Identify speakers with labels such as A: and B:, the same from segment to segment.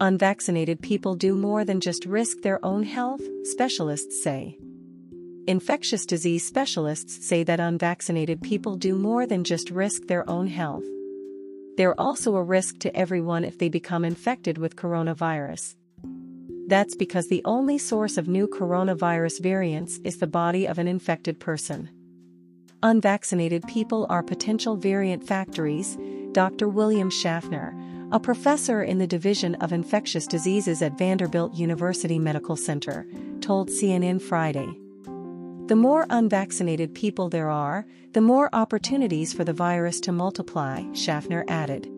A: Unvaccinated people do more than just risk their own health, specialists say. Infectious disease specialists say that unvaccinated people do more than just risk their own health. They're also a risk to everyone if they become infected with coronavirus. That's because the only source of new coronavirus variants is the body of an infected person. Unvaccinated people are potential variant factories, Dr. William Schaffner, a professor in the Division of Infectious Diseases at Vanderbilt University Medical Center, told CNN Friday. The more unvaccinated people there are, the more opportunities for the virus to multiply, Schaffner added.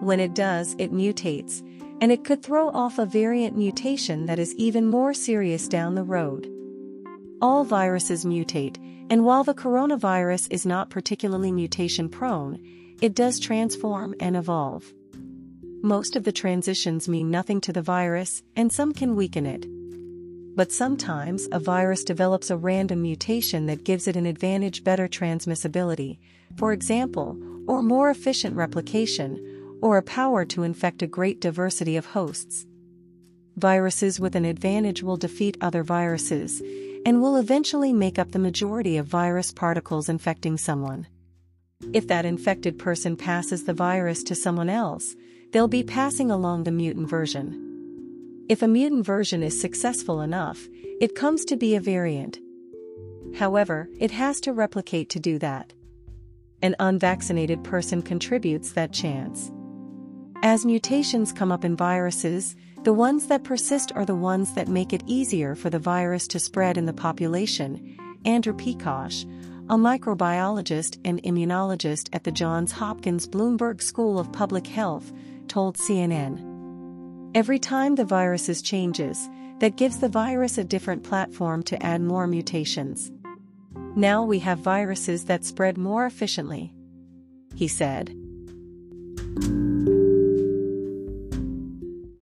A: When it does, it mutates, and it could throw off a variant mutation that is even more serious down the road. All viruses mutate, and while the coronavirus is not particularly mutation prone, it does transform and evolve. Most of the transitions mean nothing to the virus, and some can weaken it. But sometimes a virus develops a random mutation that gives it an advantage better transmissibility, for example, or more efficient replication, or a power to infect a great diversity of hosts. Viruses with an advantage will defeat other viruses, and will eventually make up the majority of virus particles infecting someone. If that infected person passes the virus to someone else, they'll be passing along the mutant version. If a mutant version is successful enough, it comes to be a variant. However, it has to replicate to do that. An unvaccinated person contributes that chance. As mutations come up in viruses, the ones that persist are the ones that make it easier for the virus to spread in the population, Andrew Pekosz, a microbiologist and immunologist at the Johns Hopkins Bloomberg School of Public Health, told CNN. Every time the virus changes, that gives the virus a different platform to add more mutations. Now we have viruses that spread more efficiently. He said.